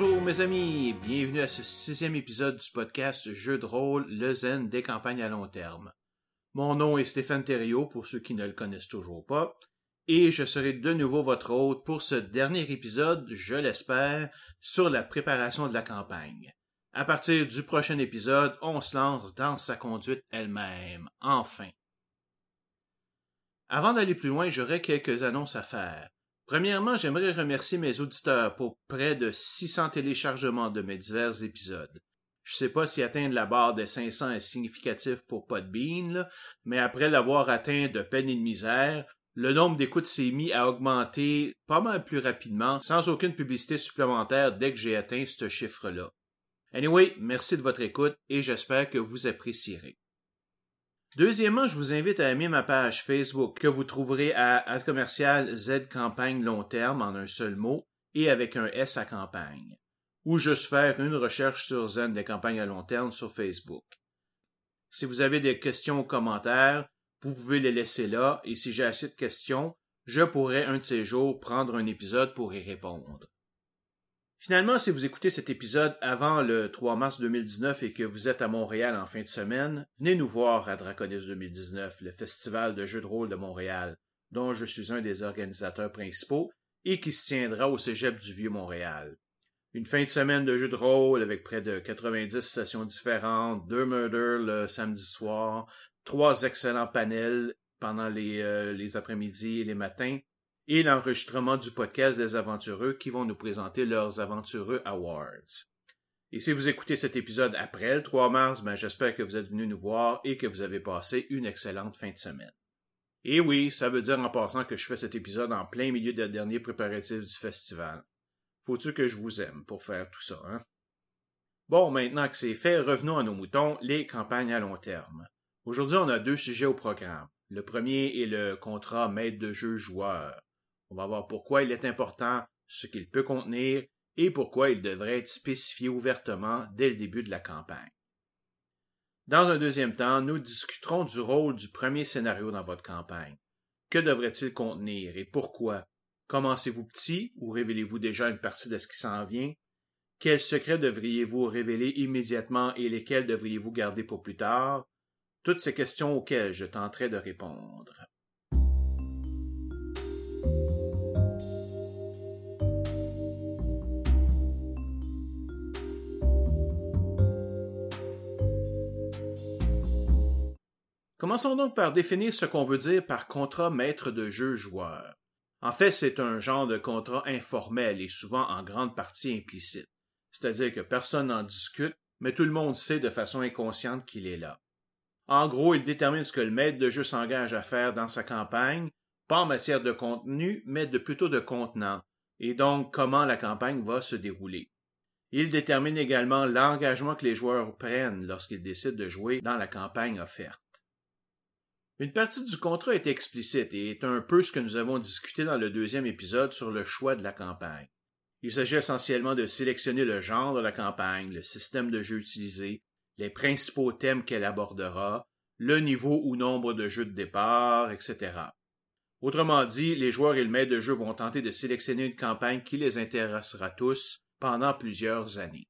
Bonjour mes amis, bienvenue à ce sixième épisode du podcast Jeu de rôle Le Zen des campagnes à long terme. Mon nom est Stéphane Thériault pour ceux qui ne le connaissent toujours pas, et je serai de nouveau votre hôte pour ce dernier épisode, je l'espère, sur la préparation de la campagne. À partir du prochain épisode, on se lance dans sa conduite elle-même, enfin. Avant d'aller plus loin, j'aurais quelques annonces à faire. Premièrement, j'aimerais remercier mes auditeurs pour près de 600 téléchargements de mes divers épisodes. Je sais pas si atteindre la barre des 500 est significatif pour Podbean, mais après l'avoir atteint de peine et de misère, le nombre d'écoutes s'est mis à augmenter pas mal plus rapidement, sans aucune publicité supplémentaire dès que j'ai atteint ce chiffre-là. Anyway, merci de votre écoute et j'espère que vous apprécierez. Deuxièmement, je vous invite à aimer ma page Facebook que vous trouverez à, commercial Z campagne long terme en un seul mot et avec un S à campagne, ou juste faire une recherche sur Zen des campagnes à long terme sur Facebook. Si vous avez des questions ou commentaires, vous pouvez les laisser là et si j'ai assez de questions, je pourrai un de ces jours prendre un épisode pour y répondre. Finalement, si vous écoutez cet épisode avant le 3 mars 2019 et que vous êtes à Montréal en fin de semaine, venez nous voir à Draconis 2019, le festival de jeux de rôle de Montréal, dont je suis un des organisateurs principaux et qui se tiendra au Cégep du Vieux-Montréal. Une fin de semaine de jeux de rôle avec près de 90 sessions différentes, deux murders le samedi soir, trois excellents panels pendant les, euh, les après-midi et les matins, et l'enregistrement du podcast des aventureux qui vont nous présenter leurs aventureux awards. Et si vous écoutez cet épisode après le 3 mars, ben j'espère que vous êtes venus nous voir et que vous avez passé une excellente fin de semaine. Et oui, ça veut dire en passant que je fais cet épisode en plein milieu des derniers préparatifs du festival. Faut-tu que je vous aime pour faire tout ça, hein? Bon, maintenant que c'est fait, revenons à nos moutons, les campagnes à long terme. Aujourd'hui, on a deux sujets au programme. Le premier est le contrat maître de jeu joueur. On va voir pourquoi il est important, ce qu'il peut contenir et pourquoi il devrait être spécifié ouvertement dès le début de la campagne. Dans un deuxième temps, nous discuterons du rôle du premier scénario dans votre campagne. Que devrait-il contenir et pourquoi? Commencez-vous petit ou révélez-vous déjà une partie de ce qui s'en vient? Quels secrets devriez-vous révéler immédiatement et lesquels devriez-vous garder pour plus tard? Toutes ces questions auxquelles je tenterai de répondre. Commençons donc par définir ce qu'on veut dire par contrat maître de jeu joueur. En fait, c'est un genre de contrat informel et souvent en grande partie implicite. C'est-à-dire que personne n'en discute, mais tout le monde sait de façon inconsciente qu'il est là. En gros, il détermine ce que le maître de jeu s'engage à faire dans sa campagne, pas en matière de contenu, mais de plutôt de contenant, et donc comment la campagne va se dérouler. Il détermine également l'engagement que les joueurs prennent lorsqu'ils décident de jouer dans la campagne offerte. Une partie du contrat est explicite et est un peu ce que nous avons discuté dans le deuxième épisode sur le choix de la campagne. Il s'agit essentiellement de sélectionner le genre de la campagne, le système de jeu utilisé, les principaux thèmes qu'elle abordera, le niveau ou nombre de jeux de départ, etc. Autrement dit, les joueurs et le maître de jeu vont tenter de sélectionner une campagne qui les intéressera tous pendant plusieurs années.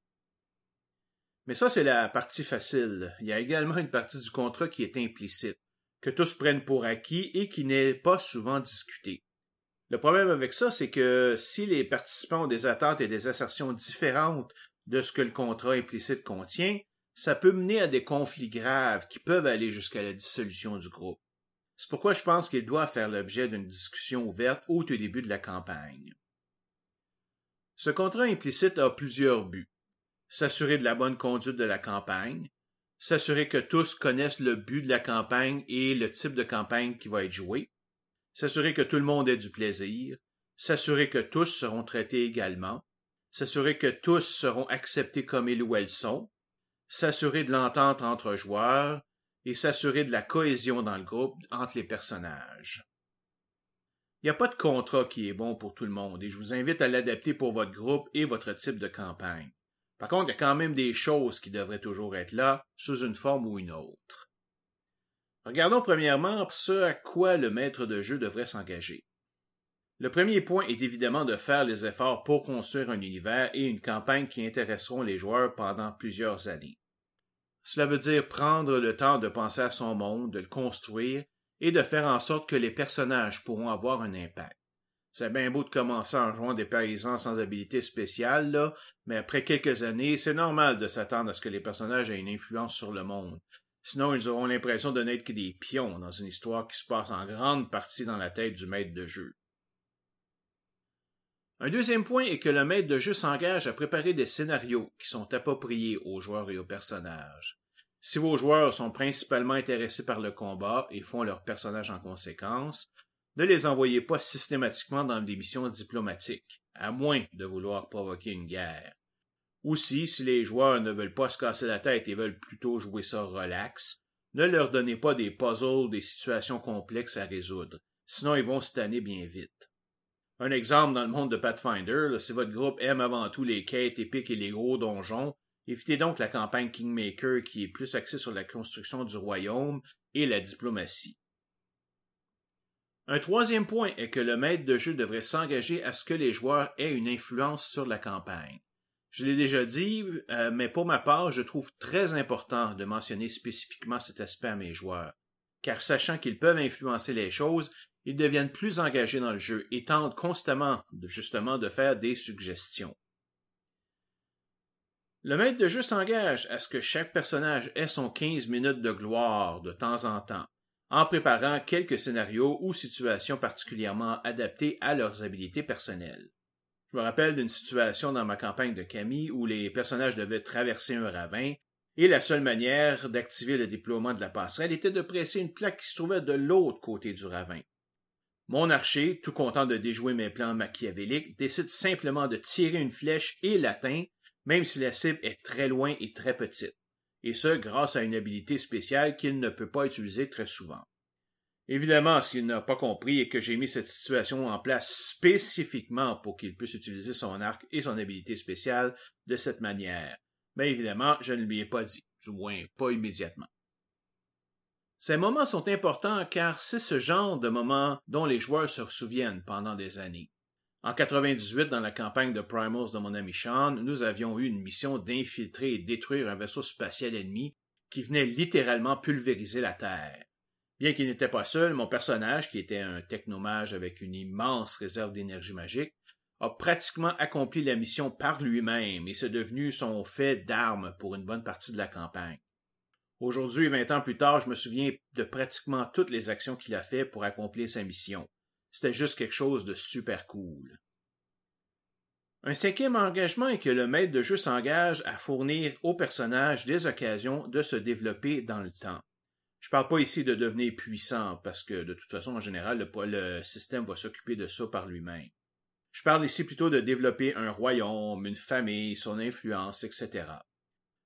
Mais ça, c'est la partie facile. Il y a également une partie du contrat qui est implicite que tous prennent pour acquis et qui n'est pas souvent discuté. Le problème avec ça, c'est que si les participants ont des attentes et des assertions différentes de ce que le contrat implicite contient, ça peut mener à des conflits graves qui peuvent aller jusqu'à la dissolution du groupe. C'est pourquoi je pense qu'il doit faire l'objet d'une discussion ouverte au tout début de la campagne. Ce contrat implicite a plusieurs buts. S'assurer de la bonne conduite de la campagne, s'assurer que tous connaissent le but de la campagne et le type de campagne qui va être joué, s'assurer que tout le monde ait du plaisir, s'assurer que tous seront traités également, s'assurer que tous seront acceptés comme ils ou elles sont, s'assurer de l'entente entre joueurs et s'assurer de la cohésion dans le groupe entre les personnages. Il n'y a pas de contrat qui est bon pour tout le monde et je vous invite à l'adapter pour votre groupe et votre type de campagne. Par contre, il y a quand même des choses qui devraient toujours être là, sous une forme ou une autre. Regardons premièrement ce à quoi le maître de jeu devrait s'engager. Le premier point est évidemment de faire les efforts pour construire un univers et une campagne qui intéresseront les joueurs pendant plusieurs années. Cela veut dire prendre le temps de penser à son monde, de le construire et de faire en sorte que les personnages pourront avoir un impact. C'est bien beau de commencer en jouant des paysans sans habilité spéciale, mais après quelques années, c'est normal de s'attendre à ce que les personnages aient une influence sur le monde. Sinon, ils auront l'impression de n'être que des pions dans une histoire qui se passe en grande partie dans la tête du maître de jeu. Un deuxième point est que le maître de jeu s'engage à préparer des scénarios qui sont appropriés aux joueurs et aux personnages. Si vos joueurs sont principalement intéressés par le combat et font leur personnage en conséquence, ne les envoyez pas systématiquement dans des missions diplomatiques, à moins de vouloir provoquer une guerre. Aussi, si les joueurs ne veulent pas se casser la tête et veulent plutôt jouer ça relax, ne leur donnez pas des puzzles, des situations complexes à résoudre, sinon ils vont se tanner bien vite. Un exemple dans le monde de Pathfinder, si votre groupe aime avant tout les quêtes épiques et les gros donjons, évitez donc la campagne Kingmaker qui est plus axée sur la construction du royaume et la diplomatie. Un troisième point est que le maître de jeu devrait s'engager à ce que les joueurs aient une influence sur la campagne. Je l'ai déjà dit, euh, mais pour ma part, je trouve très important de mentionner spécifiquement cet aspect à mes joueurs, car sachant qu'ils peuvent influencer les choses, ils deviennent plus engagés dans le jeu et tentent constamment, justement, de faire des suggestions. Le maître de jeu s'engage à ce que chaque personnage ait son 15 minutes de gloire de temps en temps, en préparant quelques scénarios ou situations particulièrement adaptées à leurs habiletés personnelles. Je me rappelle d'une situation dans ma campagne de Camille où les personnages devaient traverser un ravin et la seule manière d'activer le déploiement de la passerelle était de presser une plaque qui se trouvait de l'autre côté du ravin. Mon archer, tout content de déjouer mes plans machiavéliques, décide simplement de tirer une flèche et l'atteint, même si la cible est très loin et très petite et ce grâce à une habilité spéciale qu'il ne peut pas utiliser très souvent. Évidemment, s'il n'a pas compris et que j'ai mis cette situation en place spécifiquement pour qu'il puisse utiliser son arc et son habilité spéciale de cette manière. Mais évidemment, je ne lui ai pas dit, du moins pas immédiatement. Ces moments sont importants car c'est ce genre de moments dont les joueurs se souviennent pendant des années. En 98, dans la campagne de Primals de mon ami Sean, nous avions eu une mission d'infiltrer et détruire un vaisseau spatial ennemi qui venait littéralement pulvériser la Terre. Bien qu'il n'était pas seul, mon personnage, qui était un technomage avec une immense réserve d'énergie magique, a pratiquement accompli la mission par lui-même et c'est devenu son fait d'arme pour une bonne partie de la campagne. Aujourd'hui, vingt ans plus tard, je me souviens de pratiquement toutes les actions qu'il a fait pour accomplir sa mission. C'était juste quelque chose de super cool. Un cinquième engagement est que le maître de jeu s'engage à fournir aux personnages des occasions de se développer dans le temps. Je parle pas ici de devenir puissant, parce que de toute façon, en général, le, le système va s'occuper de ça par lui-même. Je parle ici plutôt de développer un royaume, une famille, son influence, etc.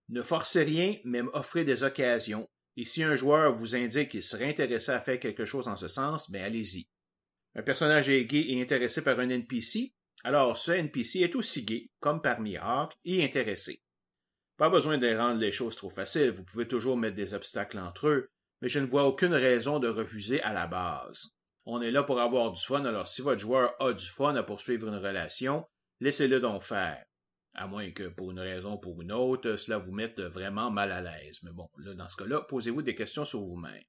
Ne forcez rien, mais offrez des occasions, et si un joueur vous indique qu'il serait intéressé à faire quelque chose en ce sens, ben allez-y. Un personnage est gay et intéressé par un NPC, alors ce NPC est aussi gay, comme par miracle, et intéressé. Pas besoin de rendre les choses trop faciles, vous pouvez toujours mettre des obstacles entre eux, mais je ne vois aucune raison de refuser à la base. On est là pour avoir du fun, alors si votre joueur a du fun à poursuivre une relation, laissez-le donc faire. À moins que, pour une raison ou pour une autre, cela vous mette vraiment mal à l'aise. Mais bon, là, dans ce cas-là, posez-vous des questions sur vous-même.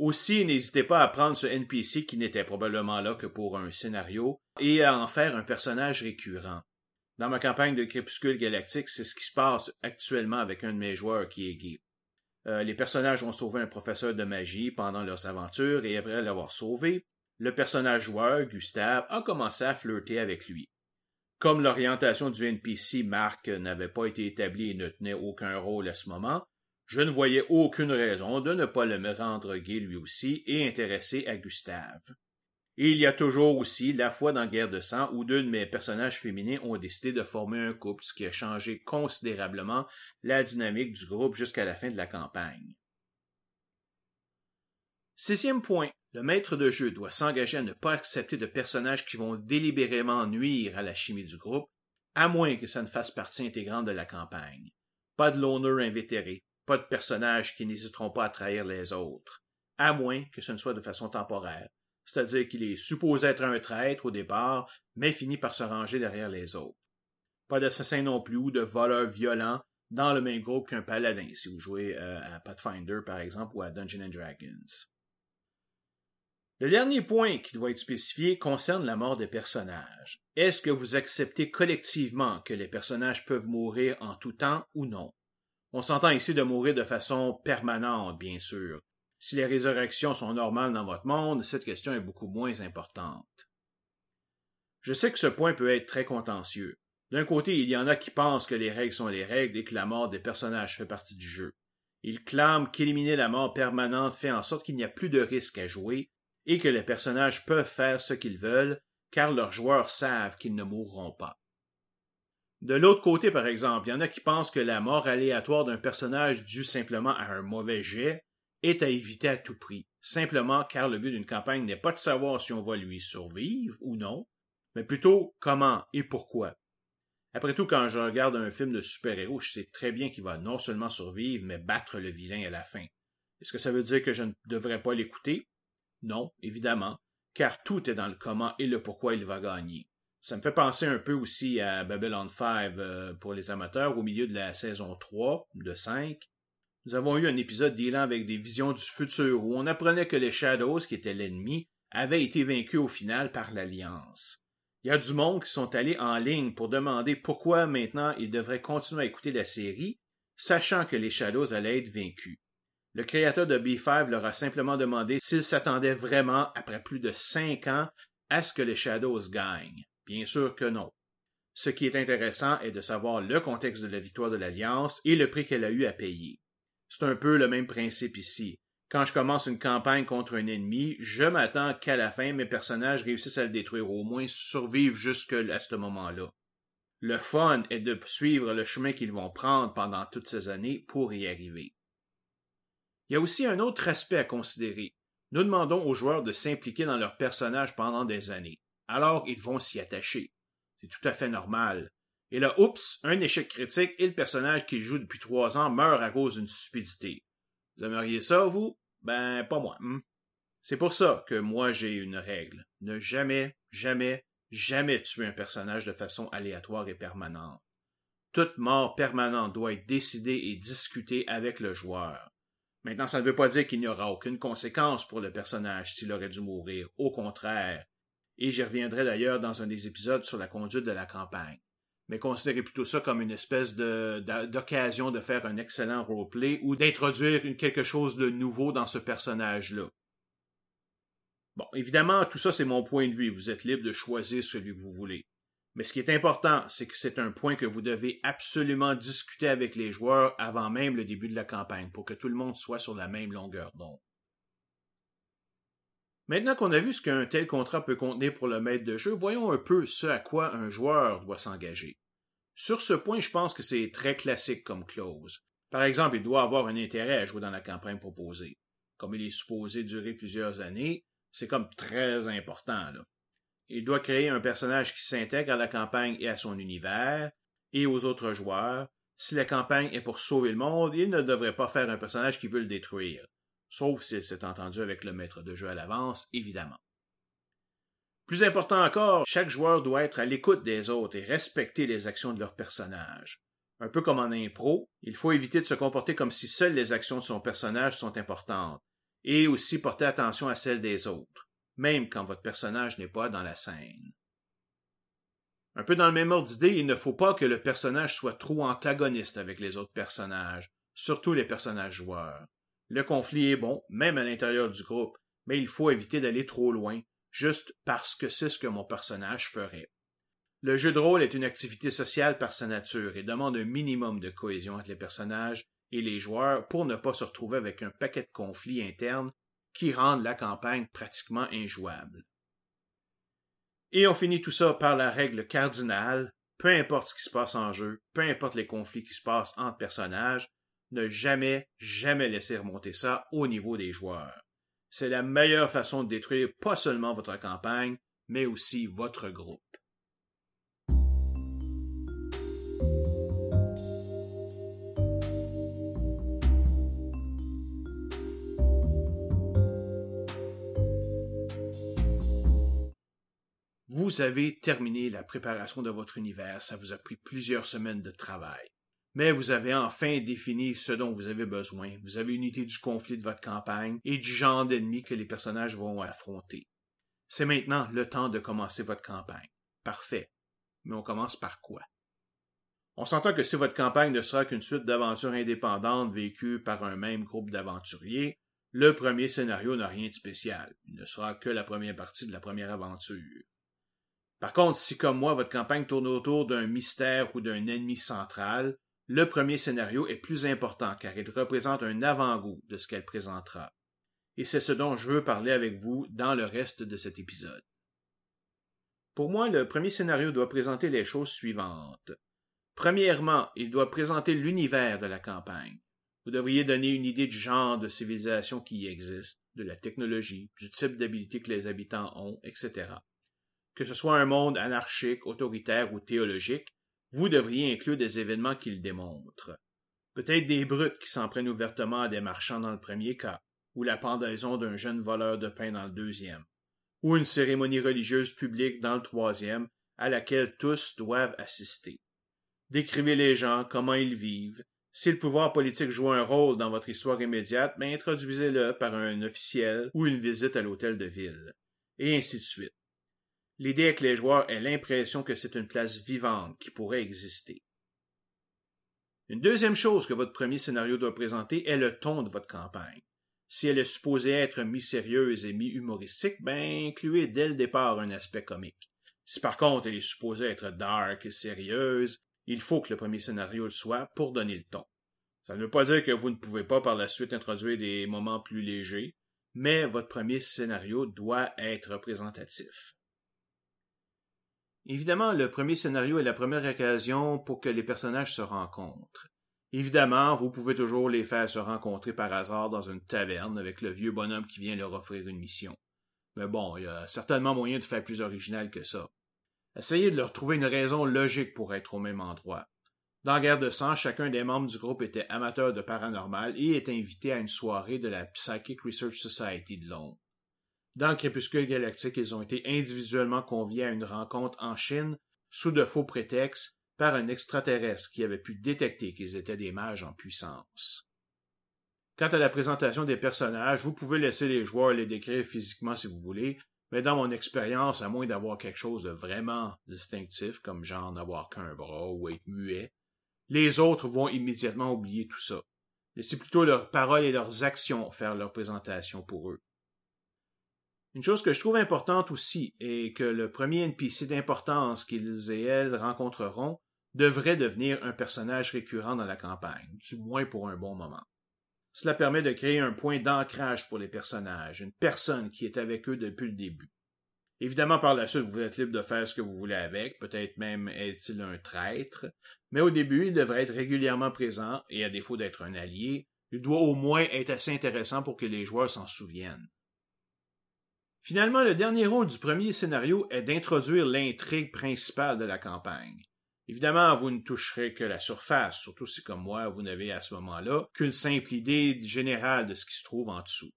Aussi, n'hésitez pas à prendre ce NPC qui n'était probablement là que pour un scénario et à en faire un personnage récurrent. Dans ma campagne de Crépuscule Galactique, c'est ce qui se passe actuellement avec un de mes joueurs qui est gay. Euh, les personnages ont sauvé un professeur de magie pendant leurs aventures et après l'avoir sauvé, le personnage joueur, Gustave, a commencé à flirter avec lui. Comme l'orientation du NPC Marc n'avait pas été établie et ne tenait aucun rôle à ce moment, je ne voyais aucune raison de ne pas le rendre gay lui aussi et intéressé à Gustave. Il y a toujours aussi la fois dans Guerre de sang où deux de mes personnages féminins ont décidé de former un couple, ce qui a changé considérablement la dynamique du groupe jusqu'à la fin de la campagne. Sixième point, le maître de jeu doit s'engager à ne pas accepter de personnages qui vont délibérément nuire à la chimie du groupe, à moins que ça ne fasse partie intégrante de la campagne. Pas de loner invétéré, pas de personnages qui n'hésiteront pas à trahir les autres, à moins que ce ne soit de façon temporaire. c'est-à-dire qu'il est supposé être un traître au départ, mais finit par se ranger derrière les autres. Pas d'assassin non plus ou de voleur violent dans le même groupe qu'un paladin, si vous jouez euh, à Pathfinder par exemple ou à Dungeons and Dragons. Le dernier point qui doit être spécifié concerne la mort des personnages. Est-ce que vous acceptez collectivement que les personnages peuvent mourir en tout temps ou non? On s'entend ici de mourir de façon permanente, bien sûr. Si les résurrections sont normales dans votre monde, cette question est beaucoup moins importante. Je sais que ce point peut être très contentieux. D'un côté, il y en a qui pensent que les règles sont les règles et que la mort des personnages fait partie du jeu. Ils clament qu'éliminer la mort permanente fait en sorte qu'il n'y a plus de risque à jouer et que les personnages peuvent faire ce qu'ils veulent, car leurs joueurs savent qu'ils ne mourront pas. De l'autre côté, par exemple, il y en a qui pensent que la mort aléatoire d'un personnage due simplement à un mauvais jet est à éviter à tout prix, simplement car le but d'une campagne n'est pas de savoir si on va lui survivre ou non, mais plutôt comment et pourquoi. Après tout, quand je regarde un film de super-héros, je sais très bien qu'il va non seulement survivre, mais battre le vilain à la fin. Est-ce que ça veut dire que je ne devrais pas l'écouter? Non, évidemment, car tout est dans le comment et le pourquoi il va gagner. Ça me fait penser un peu aussi à Babylon 5 euh, pour les amateurs au milieu de la saison 3 de 5. Nous avons eu un épisode dealant avec des visions du futur où on apprenait que les Shadows, qui étaient l'ennemi, avaient été vaincus au final par l'Alliance. Il y a du monde qui sont allés en ligne pour demander pourquoi maintenant ils devraient continuer à écouter la série, sachant que les Shadows allaient être vaincus. Le créateur de B5 leur a simplement demandé s'ils s'attendaient vraiment, après plus de cinq ans, à ce que les Shadows gagnent. Bien sûr que non. Ce qui est intéressant est de savoir le contexte de la victoire de l'Alliance et le prix qu'elle a eu à payer. C'est un peu le même principe ici. Quand je commence une campagne contre un ennemi, je m'attends qu'à la fin mes personnages réussissent à le détruire, ou au moins survivent jusqu'à ce moment-là. Le fun est de suivre le chemin qu'ils vont prendre pendant toutes ces années pour y arriver. Il y a aussi un autre aspect à considérer. Nous demandons aux joueurs de s'impliquer dans leur personnage pendant des années. Alors ils vont s'y attacher. C'est tout à fait normal. Et là, oups, un échec critique et le personnage qu'ils jouent depuis trois ans meurt à cause d'une stupidité. Vous aimeriez ça, vous? Ben, pas moi. Hmm? C'est pour ça que moi j'ai une règle. Ne jamais, jamais, jamais tuer un personnage de façon aléatoire et permanente. Toute mort permanente doit être décidée et discutée avec le joueur. Maintenant, ça ne veut pas dire qu'il n'y aura aucune conséquence pour le personnage s'il aurait dû mourir. Au contraire. Et j'y reviendrai d'ailleurs dans un des épisodes sur la conduite de la campagne. Mais considérez plutôt ça comme une espèce d'occasion de, faire un excellent roleplay ou d'introduire quelque chose de nouveau dans ce personnage-là. Bon, évidemment, tout ça c'est mon point de vue. Vous êtes libre de choisir celui que vous voulez. Mais ce qui est important, c'est que c'est un point que vous devez absolument discuter avec les joueurs avant même le début de la campagne pour que tout le monde soit sur la même longueur d'onde. Maintenant qu'on a vu ce qu'un tel contrat peut contenir pour le maître de jeu, voyons un peu ce à quoi un joueur doit s'engager. Sur ce point, je pense que c'est très classique comme clause. Par exemple, il doit avoir un intérêt à jouer dans la campagne proposée. Comme il est supposé durer plusieurs années, c'est comme très important. Il doit créer un personnage qui s'intègre à la campagne et à son univers, et aux autres joueurs. Si la campagne est pour sauver le monde, il ne devrait pas faire un personnage qui veut le détruire. Sauf s'il s'est entendu avec le maître de jeu à l'avance, évidemment. Plus important encore, chaque joueur doit être à l'écoute des autres et respecter les actions de leur personnage. Un peu comme en impro, il faut éviter de se comporter comme si seules les actions de son personnage sont importantes, et aussi porter attention à celles des autres même quand votre personnage n'est pas dans la scène. Un peu dans le même ordre d'idée, il ne faut pas que le personnage soit trop antagoniste avec les autres personnages, surtout les personnages joueurs. Le conflit est bon, même à l'intérieur du groupe, mais il faut éviter d'aller trop loin, juste parce que c'est ce que mon personnage ferait. Le jeu de rôle est une activité sociale par sa nature et demande un minimum de cohésion entre les personnages et les joueurs pour ne pas se retrouver avec un paquet de conflits internes qui rendent la campagne pratiquement injouable. Et on finit tout ça par la règle cardinale, peu importe ce qui se passe en jeu, peu importe les conflits qui se passent entre personnages, ne jamais, jamais laisser remonter ça au niveau des joueurs. C'est la meilleure façon de détruire pas seulement votre campagne, mais aussi votre groupe. Vous avez terminé la préparation de votre univers, ça vous a pris plusieurs semaines de travail. Mais vous avez enfin défini ce dont vous avez besoin, vous avez une idée du conflit de votre campagne et du genre d'ennemis que les personnages vont affronter. C'est maintenant le temps de commencer votre campagne. Parfait. Mais on commence par quoi? On s'entend que si votre campagne ne sera qu'une suite d'aventures indépendantes vécues par un même groupe d'aventuriers, le premier scénario n'a rien de spécial. Il ne sera que la première partie de la première aventure. Par contre, si comme moi votre campagne tourne autour d'un mystère ou d'un ennemi central, le premier scénario est plus important car il représente un avant-goût de ce qu'elle présentera. Et c'est ce dont je veux parler avec vous dans le reste de cet épisode. Pour moi, le premier scénario doit présenter les choses suivantes. Premièrement, il doit présenter l'univers de la campagne. Vous devriez donner une idée du genre de civilisation qui y existe, de la technologie, du type d'habilité que les habitants ont, etc. Que ce soit un monde anarchique, autoritaire ou théologique, vous devriez inclure des événements qui le démontrent. Peut-être des brutes qui s'en prennent ouvertement à des marchands dans le premier cas, ou la pendaison d'un jeune voleur de pain dans le deuxième, ou une cérémonie religieuse publique dans le troisième, à laquelle tous doivent assister. Décrivez les gens, comment ils vivent. Si le pouvoir politique joue un rôle dans votre histoire immédiate, mais ben, introduisez-le par un officiel ou une visite à l'hôtel de ville. Et ainsi de suite. L'idée est que les joueurs aient l'impression que c'est une place vivante qui pourrait exister. Une deuxième chose que votre premier scénario doit présenter est le ton de votre campagne. Si elle est supposée être mi-sérieuse et mi-humoristique, ben incluez dès le départ un aspect comique. Si par contre elle est supposée être dark et sérieuse, il faut que le premier scénario le soit pour donner le ton. Ça ne veut pas dire que vous ne pouvez pas par la suite introduire des moments plus légers, mais votre premier scénario doit être représentatif. Évidemment, le premier scénario est la première occasion pour que les personnages se rencontrent. Évidemment, vous pouvez toujours les faire se rencontrer par hasard dans une taverne avec le vieux bonhomme qui vient leur offrir une mission. Mais bon, il y a certainement moyen de faire plus original que ça. Essayez de leur trouver une raison logique pour être au même endroit. Dans Guerre de sang, chacun des membres du groupe était amateur de paranormal et était invité à une soirée de la Psychic Research Society de Londres. Dans Crépuscule Galactique, ils ont été individuellement conviés à une rencontre en Chine sous de faux prétextes par un extraterrestre qui avait pu détecter qu'ils étaient des mages en puissance. Quant à la présentation des personnages, vous pouvez laisser les joueurs les décrire physiquement si vous voulez, mais dans mon expérience, à moins d'avoir quelque chose de vraiment distinctif, comme genre n'avoir qu'un bras ou être muet, les autres vont immédiatement oublier tout ça. Laissez plutôt leurs paroles et leurs actions faire leur présentation pour eux. Une chose que je trouve importante aussi est que le premier NPC d'importance qu'ils et elles rencontreront devrait devenir un personnage récurrent dans la campagne, du moins pour un bon moment. Cela permet de créer un point d'ancrage pour les personnages, une personne qui est avec eux depuis le début. Évidemment, par la suite, vous êtes libre de faire ce que vous voulez avec, peut-être même est-il un traître, mais au début, il devrait être régulièrement présent, et à défaut d'être un allié, il doit au moins être assez intéressant pour que les joueurs s'en souviennent. Finalement, le dernier rôle du premier scénario est d'introduire l'intrigue principale de la campagne. Évidemment, vous ne toucherez que la surface, surtout si comme moi, vous n'avez à ce moment-là qu'une simple idée générale de ce qui se trouve en dessous.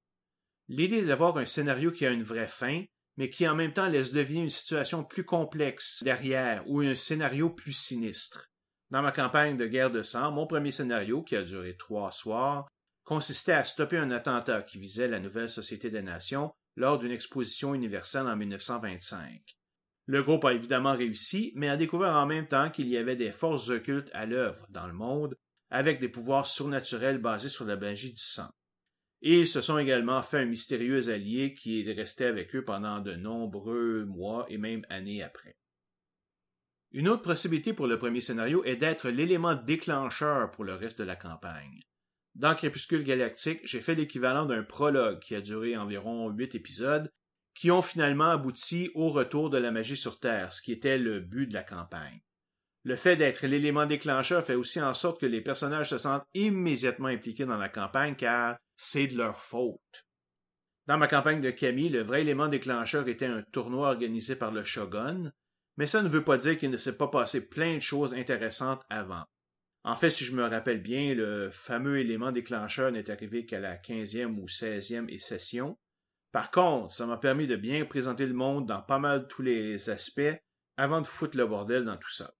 L'idée est d'avoir un scénario qui a une vraie fin, mais qui en même temps laisse deviner une situation plus complexe derrière ou un scénario plus sinistre. Dans ma campagne de guerre de sang, mon premier scénario, qui a duré trois soirs, consistait à stopper un attentat qui visait la nouvelle Société des Nations lors d'une exposition universelle en 1925. Le groupe a évidemment réussi, mais a découvert en même temps qu'il y avait des forces occultes à l'œuvre dans le monde, avec des pouvoirs surnaturels basés sur la magie du sang. Et ils se sont également fait un mystérieux allié qui est resté avec eux pendant de nombreux mois et même années après. Une autre possibilité pour le premier scénario est d'être l'élément déclencheur pour le reste de la campagne. Dans Crépuscule Galactique, j'ai fait l'équivalent d'un prologue qui a duré environ huit épisodes qui ont finalement abouti au retour de la magie sur Terre, ce qui était le but de la campagne. Le fait d'être l'élément déclencheur fait aussi en sorte que les personnages se sentent immédiatement impliqués dans la campagne car c'est de leur faute. Dans ma campagne de Camille, le vrai élément déclencheur était un tournoi organisé par le Shogun, mais ça ne veut pas dire qu'il ne s'est pas passé plein de choses intéressantes avant. En fait, si je me rappelle bien, le fameux élément déclencheur n'est arrivé qu'à la quinzième ou seizième session, Par contre, ça m'a permis de bien présenter le monde dans pas mal tous les aspects avant de foutre le bordel dans tout ça.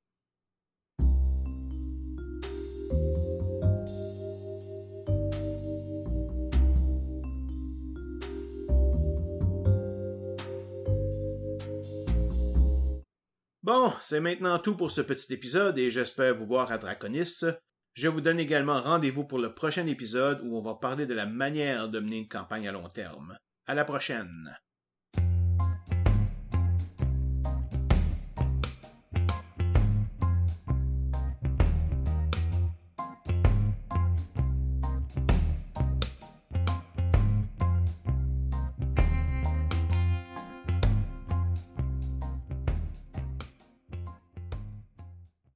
Bon, c'est maintenant tout pour ce petit épisode et j'espère vous voir à Draconis. Je vous donne également rendez-vous pour le prochain épisode où on va parler de la manière de mener une campagne à long terme. À la prochaine!